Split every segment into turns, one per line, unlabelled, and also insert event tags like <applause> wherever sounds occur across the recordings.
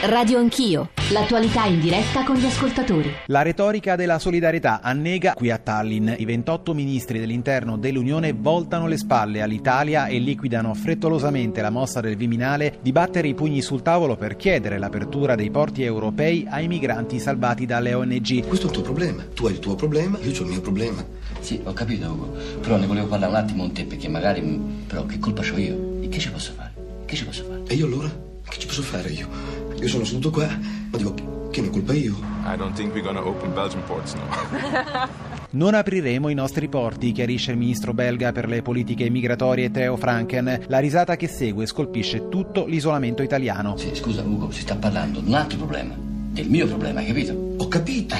Radio Anch'io, l'attualità in diretta con gli ascoltatori.
La retorica della solidarietà annega qui a Tallinn. I 28 ministri dell'interno dell'Unione voltano le spalle all'Italia e liquidano frettolosamente la mossa del Viminale di battere i pugni sul tavolo per chiedere l'apertura dei porti europei ai migranti salvati dalle ONG.
Questo è il tuo problema. Tu hai il tuo problema, io ho il mio problema.
Sì, ho capito Ugo, però ne volevo parlare un attimo con te perché magari... Però che colpa ho io? E che ci posso fare? Che ci posso fare?
E io allora? Che ci posso fare io? Io sono seduto qua, ma dico, che ne ho colpa io?
I don't think we're gonna open Belgian ports now. <laughs>
Non apriremo i nostri porti, chiarisce il ministro belga per le politiche migratorie Theo Franken. La risata che segue scolpisce tutto l'isolamento italiano.
Sì, scusa Ugo, si sta parlando di un altro problema. Del mio problema, hai capito?
Ho capito.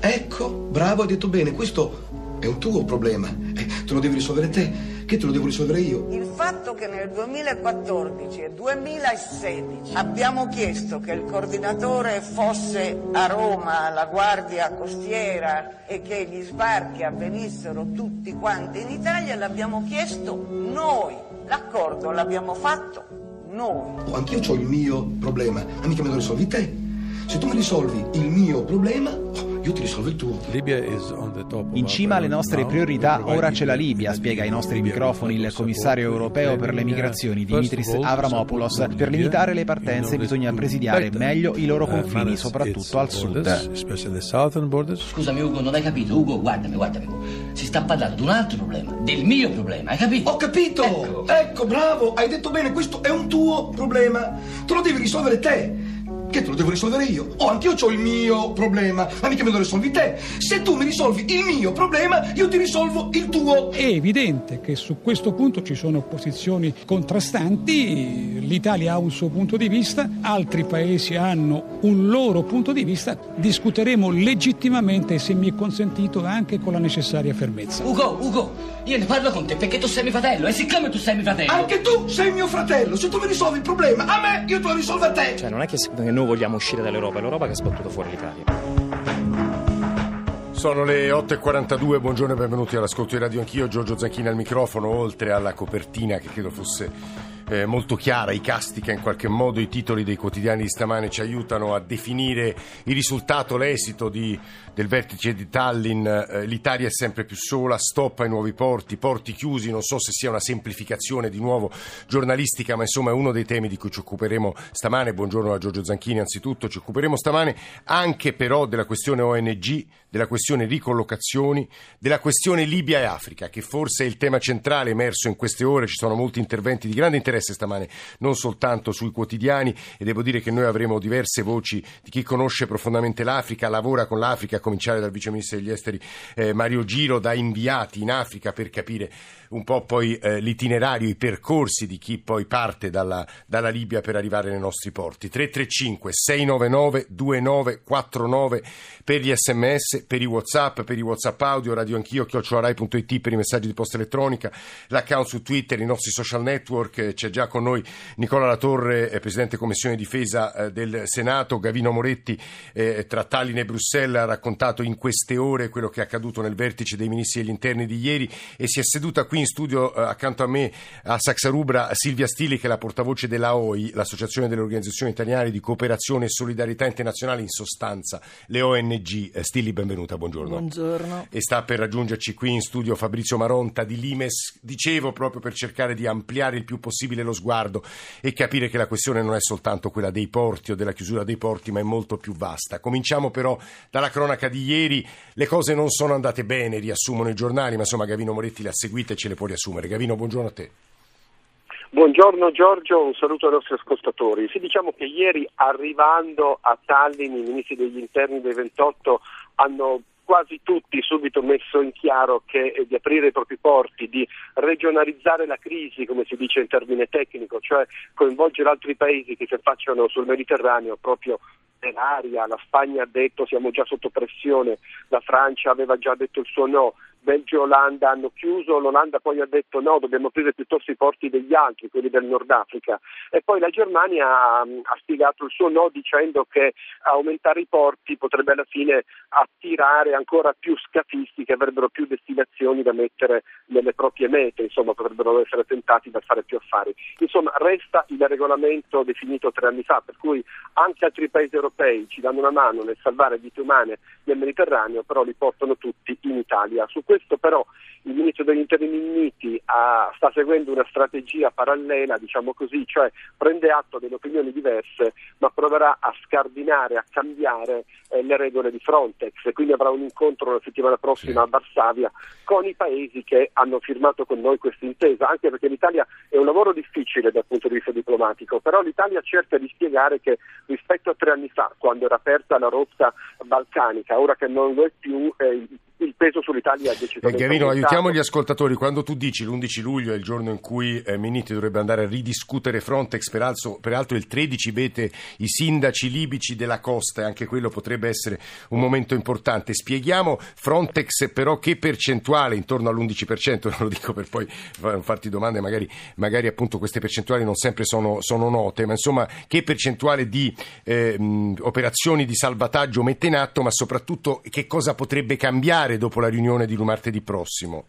Ecco, bravo, hai detto bene. Questo è un tuo problema. Eh, te lo devi risolvere te. Che te lo devo risolvere io?
Il fatto che nel 2014 e 2016 abbiamo chiesto che il coordinatore fosse a Roma, alla Guardia Costiera e che gli sbarchi avvenissero tutti quanti in Italia, l'abbiamo chiesto noi. L'accordo l'abbiamo fatto noi.
Oh, anch'io ho il mio problema, ma mica me lo risolvi te. Se tu mi risolvi il mio problema, oh, io ti risolvo il tuo.
In cima alle nostre priorità ora c'è la Libia, spiega ai nostri microfoni il commissario europeo per le migrazioni Dimitris Avramopoulos. Per limitare le partenze bisogna presidiare meglio i loro confini, soprattutto al sud.
Scusami Ugo, non hai capito? Ugo, guardami, guardami. Si sta parlando di un altro problema, del mio problema, hai capito?
Ho capito!
Ecco.
ecco, bravo, hai detto bene, questo è un tuo problema. Te lo devi risolvere te. Che te lo devo risolvere io? Oh, anch'io ho il mio problema, ma mica me lo risolvi te. Se tu mi risolvi il mio problema, io ti risolvo il tuo.
È evidente che su questo punto ci sono posizioni contrastanti. L'Italia ha un suo punto di vista, altri paesi hanno un loro punto di vista. Discuteremo legittimamente, se mi è consentito, anche con la necessaria fermezza.
Ugo, Ugo, io ne parlo con te perché tu sei mio fratello e siccome tu sei mio fratello...
Anche tu sei mio fratello. Se tu mi risolvi il problema, a me, io te lo risolvo a te.
Cioè, non è che noi vogliamo uscire dall'Europa, è l'Europa che ha sbattuto fuori l'Italia.
Sono le 8.42, buongiorno e benvenuti all'ascolto di Radio Anch'io, Giorgio Zanchini al microfono, oltre alla copertina che credo fosse eh, molto chiara, i casti che in qualche modo i titoli dei quotidiani di stamane ci aiutano a definire il risultato, l'esito di, del vertice di Tallinn, eh, l'Italia è sempre più sola, stop ai nuovi porti, porti chiusi, non so se sia una semplificazione di nuovo giornalistica, ma insomma è uno dei temi di cui ci occuperemo stamane, buongiorno a Giorgio Zanchini anzitutto, ci occuperemo stamane anche però della questione ONG, della questione ricollocazioni, della questione Libia e Africa, che forse è il tema centrale emerso in queste ore, ci sono molti interventi di grande interesse interesse stamane non soltanto sui quotidiani e devo dire che noi avremo diverse voci di chi conosce profondamente l'Africa, lavora con l'Africa, a cominciare dal vice ministro degli esteri eh, Mario Giro, da inviati in Africa per capire un po' poi eh, l'itinerario, i percorsi di chi poi parte dalla, dalla Libia per arrivare nei nostri porti. 335 699 2949 per gli sms, per i whatsapp, per i whatsapp audio, radio anch'io, chiocciorai.it per i messaggi di posta elettronica, l'account su Twitter, i nostri social network, c'è già con noi Nicola Latorre, eh, Presidente Commissione Difesa eh, del Senato, Gavino Moretti eh, tra Tallinn e Bruxelles ha raccontato in queste ore quello che è accaduto nel vertice dei ministri degli interni di ieri e si è seduta qui in studio eh, accanto a me a Saxarubra Silvia Stili che è la portavoce della OI, l'Associazione delle Organizzazioni Italiane di Cooperazione e Solidarietà Internazionale in sostanza, le ONG. Eh, Stili, benvenuta, buongiorno.
Buongiorno.
E sta per raggiungerci qui in studio Fabrizio Maronta di Limes, dicevo proprio per cercare di ampliare il più possibile lo sguardo e capire che la questione non è soltanto quella dei porti o della chiusura dei porti, ma è molto più vasta. Cominciamo però dalla cronaca di ieri, le cose non sono andate bene, riassumono i giornali, ma insomma Gavino Moretti le ha seguite ce le può riassumere. Gavino, buongiorno a te.
Buongiorno Giorgio, un saluto ai nostri ascoltatori. Sì, diciamo che ieri arrivando a Tallinn i ministri degli interni dei 28 hanno quasi tutti subito messo in chiaro che eh, di aprire i propri porti, di regionalizzare la crisi, come si dice in termine tecnico, cioè coinvolgere altri paesi che si affacciano sul Mediterraneo proprio nell'aria. La Spagna ha detto siamo già sotto pressione, la Francia aveva già detto il suo no, Belgio e Olanda hanno chiuso, l'Olanda poi ha detto no, dobbiamo aprire piuttosto i porti degli altri, quelli del Nord Africa. E poi la Germania ha, ha spiegato il suo no dicendo che aumentare i porti potrebbe alla fine attirare ancora più scafisti che avrebbero più destinazioni da mettere nelle proprie mete, insomma potrebbero essere tentati da fare più affari. Insomma resta il regolamento definito tre anni fa, per cui anche altri paesi europei ci danno una mano nel salvare vite umane nel Mediterraneo, però li portano tutti in Italia. Su questo però il ministro degli interni Minniti ha, sta seguendo una strategia parallela, diciamo così, cioè prende atto delle opinioni diverse, ma proverà a scardinare, a cambiare eh, le regole di Frontex e quindi avrà un incontro la settimana prossima sì. a Varsavia con i paesi che hanno firmato con noi questa intesa, anche perché l'Italia è un lavoro difficile dal punto di vista diplomatico, però l'Italia cerca di spiegare che rispetto a tre anni fa, quando era aperta la rotta balcanica, ora che non lo è più, eh, il peso sull'Italia è decisamente
eh, Gavino, aiutiamo gli ascoltatori. Quando tu dici l'11 luglio è il giorno in cui eh, Minniti dovrebbe andare a ridiscutere Frontex, peraltro, peraltro il 13 vede i sindaci libici della costa e anche quello potrebbe essere un momento importante. Spieghiamo Frontex però che percentuale, intorno all'11%, <laughs> lo dico per poi farti domande, magari, magari appunto queste percentuali non sempre sono, sono note, ma insomma che percentuale di eh, operazioni di salvataggio mette in atto, ma soprattutto che cosa potrebbe cambiare fare dopo la riunione di martedì prossimo?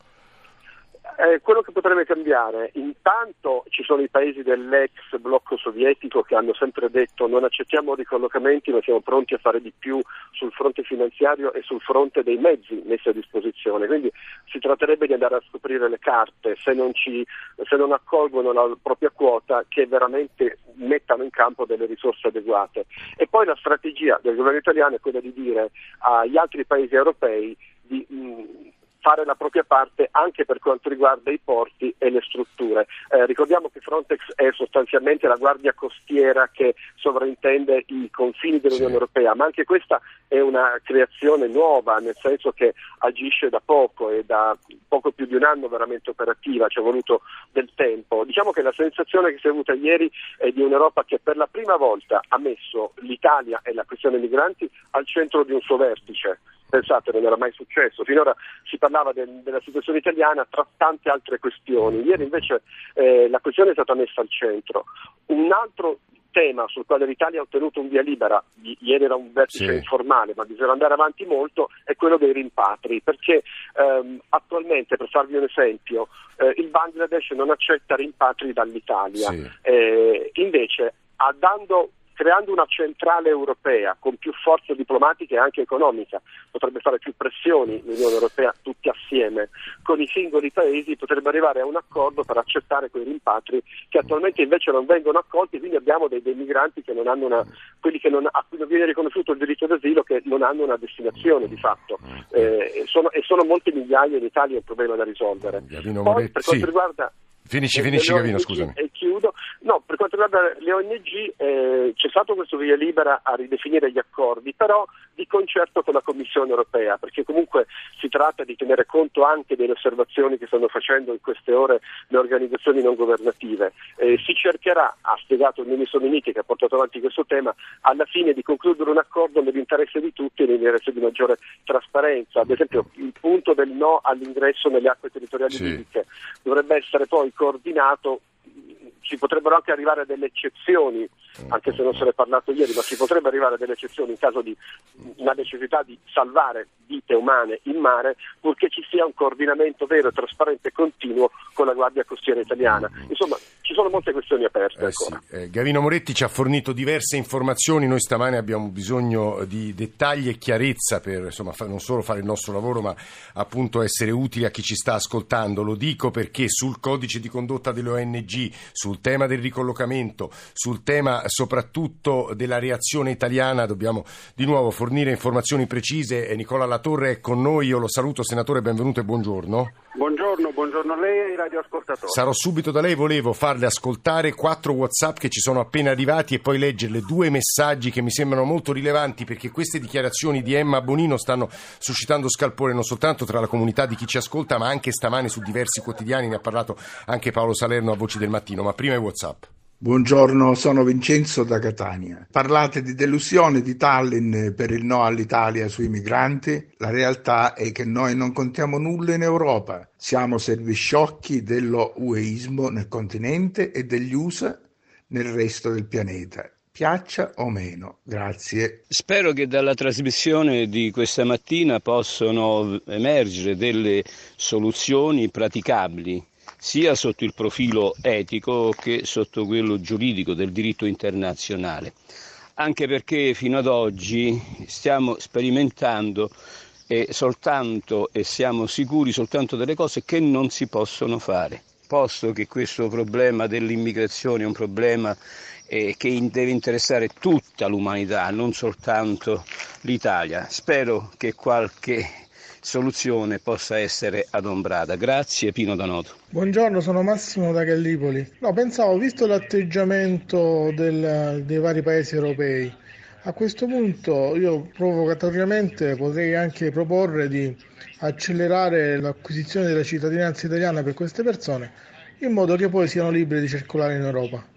Eh, quello che potrebbe cambiare, intanto ci sono i paesi dell'ex blocco sovietico che hanno sempre detto non accettiamo ricollocamenti ma siamo pronti a fare di più sul fronte finanziario e sul fronte dei mezzi messi a disposizione, quindi si tratterebbe di andare a scoprire le carte se non, ci, se non accolgono la propria quota che veramente mettano in campo delle risorse adeguate. E poi la strategia del governo italiano è quella di dire agli altri paesi europei di mh, fare la propria parte anche per quanto riguarda i porti e le strutture. Eh, ricordiamo che Frontex è sostanzialmente la guardia costiera che sovrintende i confini dell'Unione sì. Europea, ma anche questa è una creazione nuova, nel senso che agisce da poco e da poco più di un anno veramente operativa, ci è voluto del tempo. Diciamo che la sensazione che si è avuta ieri è di un'Europa che per la prima volta ha messo l'Italia e la questione migranti al centro di un suo vertice pensate non era mai successo, finora si parlava del, della situazione italiana tra tante altre questioni, ieri invece eh, la questione è stata messa al centro. Un altro tema sul quale l'Italia ha ottenuto un via libera, ieri era un vertice sì. informale, ma bisogna andare avanti molto, è quello dei rimpatri, perché ehm, attualmente, per farvi un esempio, eh, il Bangladesh non accetta rimpatri dall'Italia, sì. eh, invece dando creando una centrale europea con più forza diplomatica e anche economica, potrebbe fare più pressioni l'Unione Europea tutti assieme, con i singoli paesi potrebbe arrivare a un accordo per accettare quei rimpatri che attualmente invece non vengono accolti, quindi abbiamo dei, dei migranti che non hanno una, quelli che non, a cui non viene riconosciuto il diritto d'asilo che non hanno una destinazione di fatto eh, e, sono, e, sono, molte migliaia in Italia il problema da risolvere. Poi, per quanto riguarda
Finisci, finisci Gavino, scusami.
E chiudo. No, per quanto riguarda le ONG eh, c'è stato questo via libera a ridefinire gli accordi, però di concerto con la Commissione europea, perché comunque si tratta di tenere conto anche delle osservazioni che stanno facendo in queste ore le organizzazioni non governative. Eh, si cercherà, ha spiegato il Ministro Miniti che ha portato avanti questo tema, alla fine di concludere un accordo nell'interesse di tutti e nell'interesse di maggiore trasparenza. Ad esempio il punto del no all'ingresso nelle acque territoriali sì. libiche dovrebbe essere poi coordinato ci potrebbero anche arrivare delle eccezioni, anche se non se ne è parlato ieri, ma ci potrebbe arrivare delle eccezioni in caso di una necessità di salvare vite umane in mare, purché ci sia un coordinamento vero, trasparente e continuo con la Guardia Costiera italiana. Insomma, ci sono molte questioni aperte.
Eh sì. eh, Gavino Moretti ci ha fornito diverse informazioni, noi stamane abbiamo bisogno di dettagli e chiarezza per insomma, non solo fare il nostro lavoro, ma appunto essere utili a chi ci sta ascoltando. Lo dico perché sul codice di condotta delle ONG, sul sul tema del ricollocamento, sul tema soprattutto della reazione italiana dobbiamo di nuovo fornire informazioni precise. Nicola Latorre è con noi, io lo saluto senatore, benvenuto e buongiorno.
Buongiorno, buongiorno a lei e ai radioascoltatori.
Sarò subito da lei, volevo farle ascoltare quattro WhatsApp che ci sono appena arrivati e poi leggerle due messaggi che mi sembrano molto rilevanti perché queste dichiarazioni di Emma Bonino stanno suscitando scalpore non soltanto tra la comunità di chi ci ascolta, ma anche stamane su diversi quotidiani, ne ha parlato anche Paolo Salerno a Voci del Mattino, ma prima i WhatsApp.
Buongiorno, sono Vincenzo da Catania. Parlate di delusione di Tallinn per il no all'Italia sui migranti. La realtà è che noi non contiamo nulla in Europa. Siamo servisciocchi dello ueismo nel continente e degli USA nel resto del pianeta piaccia o meno. Grazie.
Spero che dalla trasmissione di questa mattina possano emergere delle soluzioni praticabili sia sotto il profilo etico che sotto quello giuridico del diritto internazionale, anche perché fino ad oggi stiamo sperimentando e soltanto e siamo sicuri soltanto delle cose che non si possono fare, posto che questo problema dell'immigrazione è un problema eh, che deve interessare tutta l'umanità, non soltanto l'Italia. Spero che qualche soluzione possa essere adombrata. Grazie Pino Danoto.
Buongiorno, sono Massimo da Gallipoli. No, pensavo, visto l'atteggiamento del, dei vari paesi europei, a questo punto io provocatoriamente potrei anche proporre di accelerare l'acquisizione della cittadinanza italiana per queste persone in modo che poi siano liberi di circolare in Europa.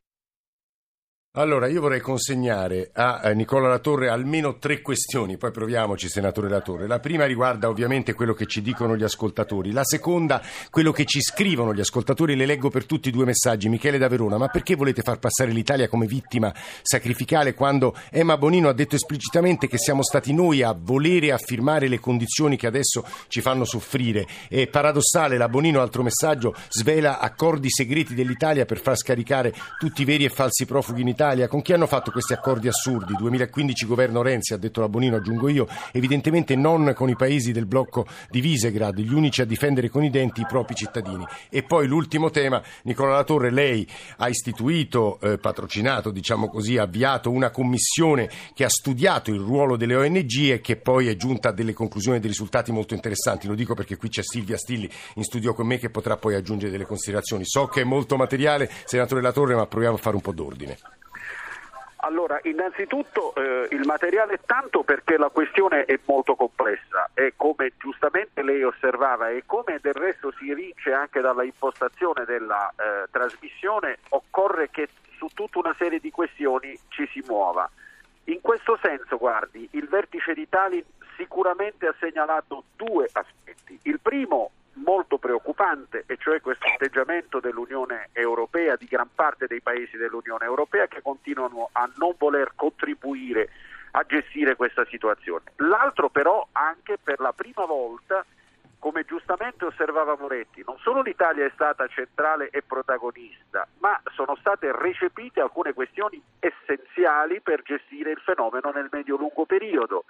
Allora, io vorrei consegnare a Nicola Latorre almeno tre questioni, poi proviamoci, senatore Latorre. La prima riguarda ovviamente quello che ci dicono gli ascoltatori, la seconda quello che ci scrivono gli ascoltatori, le leggo per tutti i due messaggi. Michele da Verona, ma perché volete far passare l'Italia come vittima sacrificale quando Emma Bonino ha detto esplicitamente che siamo stati noi a volere affermare le condizioni che adesso ci fanno soffrire? È paradossale, la Bonino, altro messaggio, svela accordi segreti dell'Italia per far scaricare tutti i veri e falsi profughi in Italia Italia, con chi hanno fatto questi accordi assurdi? 2015 governo Renzi, ha detto la Bonino, aggiungo io, evidentemente non con i paesi del blocco di Visegrad, gli unici a difendere con i denti i propri cittadini. E poi l'ultimo tema, Nicola Latorre, lei ha istituito, eh, patrocinato, diciamo così, avviato una commissione che ha studiato il ruolo delle ONG e che poi è giunta a delle conclusioni e dei risultati molto interessanti. Lo dico perché qui c'è Silvia Stilli in studio con me che potrà poi aggiungere delle considerazioni. So che è molto materiale, senatore Latorre, ma proviamo a fare un po' d'ordine.
Allora, innanzitutto eh, il materiale è tanto perché la questione è molto complessa e come giustamente lei osservava e come del resto si evince anche dalla impostazione della eh, trasmissione, occorre che su tutta una serie di questioni ci si muova. In questo senso, guardi, il vertice di Tallinn sicuramente ha segnalato due aspetti. Il primo molto preoccupante, e cioè questo atteggiamento dell'Unione Europea, di gran parte dei paesi dell'Unione Europea che continuano a non voler contribuire a gestire questa situazione. L'altro però anche per la prima volta, come giustamente osservava Moretti, non solo l'Italia è stata centrale e protagonista, ma sono state recepite alcune questioni essenziali per gestire il fenomeno nel medio-lungo periodo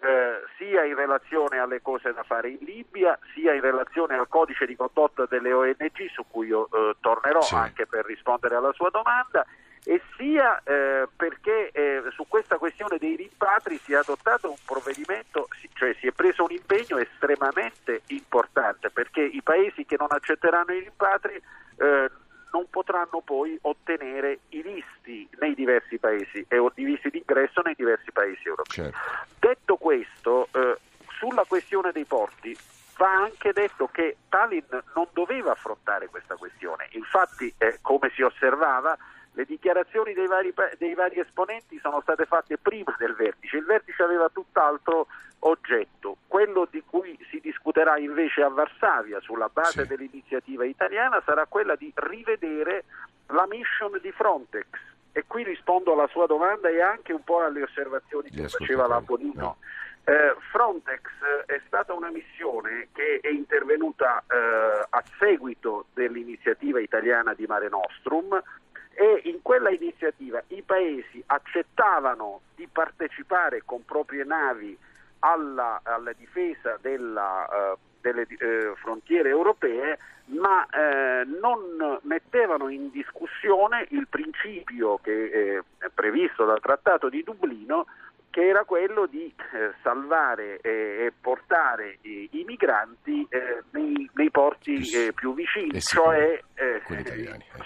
eh, sia in relazione alle cose da fare in Libia, sia in relazione al codice di condotta delle ONG, su cui io eh, tornerò sì. anche per rispondere alla sua domanda, e sia eh, perché eh, su questa questione dei rimpatri si è adottato un provvedimento, cioè si è preso un impegno estremamente importante, perché i paesi che non accetteranno i rimpatri eh, non potranno poi ottenere i visti nei diversi paesi e i visti d'ingresso nei diversi paesi europei. Certo. Detto questo, eh, sulla questione dei porti va anche detto che Tallinn non doveva affrontare questa questione. Infatti, eh, come si osservava, le dichiarazioni dei vari, dei vari, esponenti sono state fatte prima del vertice, il vertice aveva tutt'altro oggetto, quello di cui si discuterà invece a Varsavia sulla base sì. dell'iniziativa italiana sarà quella di rivedere la mission di Frontex e qui rispondo alla sua domanda e anche un po' alle osservazioni che faceva la Bonino. No. Eh, Frontex è stata una missione che è intervenuta eh, a seguito dell'iniziativa italiana di Mare Nostrum e in quella iniziativa i paesi accettavano di partecipare con proprie navi alla, alla difesa della, uh, delle uh, frontiere europee, ma uh, non mettevano in discussione il principio che è previsto dal Trattato di Dublino, che era quello di salvare e portare i migranti nei, nei, porti più vicini, cioè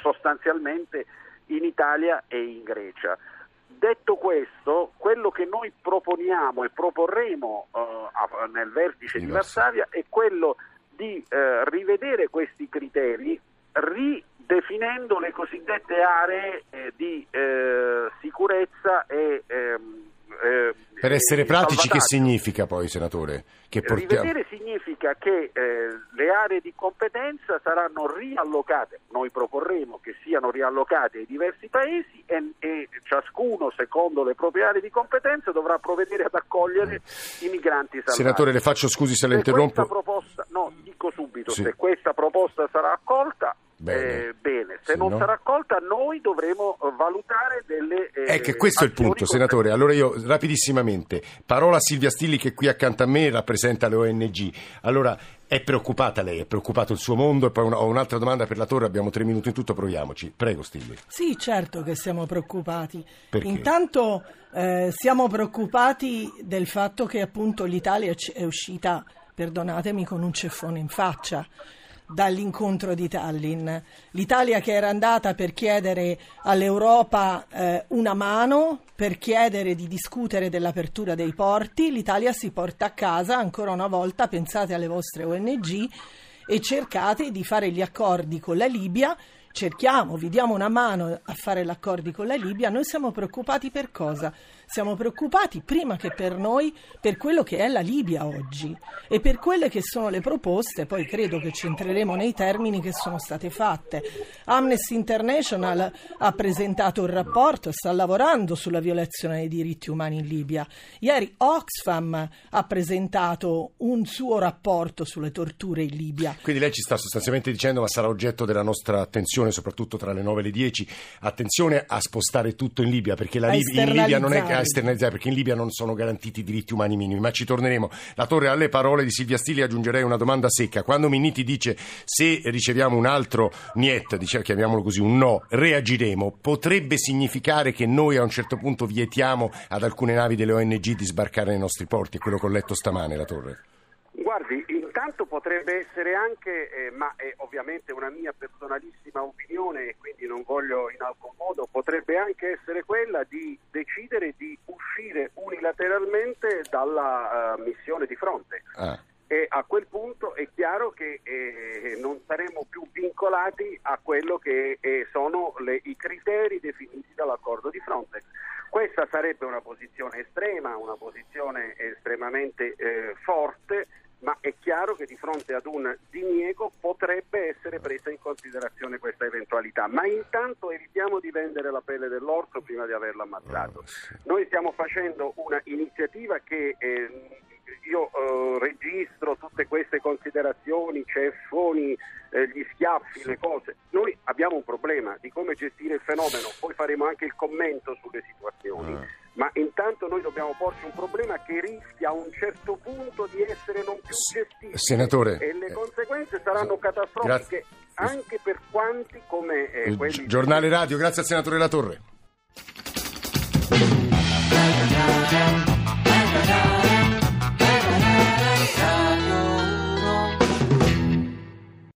sostanzialmente in Italia e in Grecia. Detto questo, quello che noi proponiamo e proporremo uh, nel vertice di Varsavia è quello di uh, rivedere questi criteri, ri definendo le cosiddette aree eh, di eh, sicurezza e ehm, eh,
Per essere
e
pratici che significa poi, senatore? Che portiamo...
Rivedere significa che eh, le aree di competenza saranno riallocate, noi proporremo che siano riallocate ai diversi paesi e, e ciascuno, secondo le proprie aree di competenza, dovrà provvedere ad accogliere i migranti salvati.
Senatore, le faccio scusi se la interrompo.
questa proposta, no, dico subito,
Sì.
se questa proposta sarà accolta,
Bene.
eh, bene. se
Sì,
non
no?
sarà accolta noi dovremo eh, valutare delle... eh,
È che questo è il punto, senatore. Allora io rapidissimamente, parola a Silvia Stilli che qui accanto a me rappresenta le ONG. Allora, è preoccupata lei, è preoccupato il suo mondo? E poi ho un'altra domanda per la torre, abbiamo tre minuti in tutto, proviamoci. Prego Stilli.
Sì, certo che siamo preoccupati.
Perché?
Intanto eh, siamo preoccupati del fatto che appunto l'Italia è uscita, perdonatemi, con un ceffone in faccia dall'incontro di Tallinn. L'Italia che era andata per chiedere all'Europa eh, una mano, per chiedere di discutere dell'apertura dei porti, l'Italia si porta a casa ancora una volta, pensate alle vostre ONG e cercate di fare gli accordi con la Libia. Cerchiamo, vi diamo una mano a fare gli accordi con la Libia. Noi siamo preoccupati per cosa? Siamo preoccupati prima che per noi, per quello che è la Libia oggi e per quelle che sono le proposte, poi credo che ci entreremo nei termini che sono state fatte. Amnesty International ha presentato un rapporto, sta lavorando sulla violazione dei diritti umani in Libia. Ieri Oxfam ha presentato un suo rapporto sulle torture in Libia.
Quindi lei ci sta sostanzialmente dicendo, ma sarà oggetto della nostra attenzione, soprattutto tra le 9 e le 10, attenzione a spostare tutto in Libia, perché la Lib- in Libia non è che
esternalizzare.
perché in Libia non sono garantiti i diritti umani minimi, ma ci torneremo. La Torre, alle parole di Silvia Stilli aggiungerei una domanda secca. Quando Minniti dice se riceviamo un altro niet, diciamo, chiamiamolo così, un no, reagiremo, potrebbe significare che noi a un certo punto vietiamo ad alcune navi delle ONG di sbarcare nei nostri porti? È quello che ho letto stamane, la Torre.
Guardi, intanto potrebbe essere anche, eh, ma è ovviamente una mia personalissima opinione e quindi non voglio in alcun modo, potrebbe anche essere quella di decidere di uscire unilateralmente dalla eh, missione di fronte.
Ah.
E a quel punto è chiaro che eh, non saremo più vincolati a quello che eh, sono le- i criteri definiti dall'accordo di Frontex. Questa sarebbe una posizione estrema, una posizione estremamente eh, forte, ma è chiaro che di fronte ad un diniego potrebbe essere presa in considerazione questa eventualità. Ma intanto evitiamo di vendere la pelle dell'orso prima di averlo ammazzato. Noi stiamo facendo una iniziativa che eh, io eh, registro tutte queste considerazioni, ceffoni, eh, gli schiaffi, le cose. Noi abbiamo un problema di come gestire il fenomeno, poi faremo anche il commento sulle situazioni ma intanto noi dobbiamo porci un problema che rischia a un certo punto di essere non più gestito.
Senatore.
E le eh, conseguenze saranno catastrofiche
grazie.
anche per quanti come eh, quelli...
Giornale Radio, grazie al senatore La Torre. Radio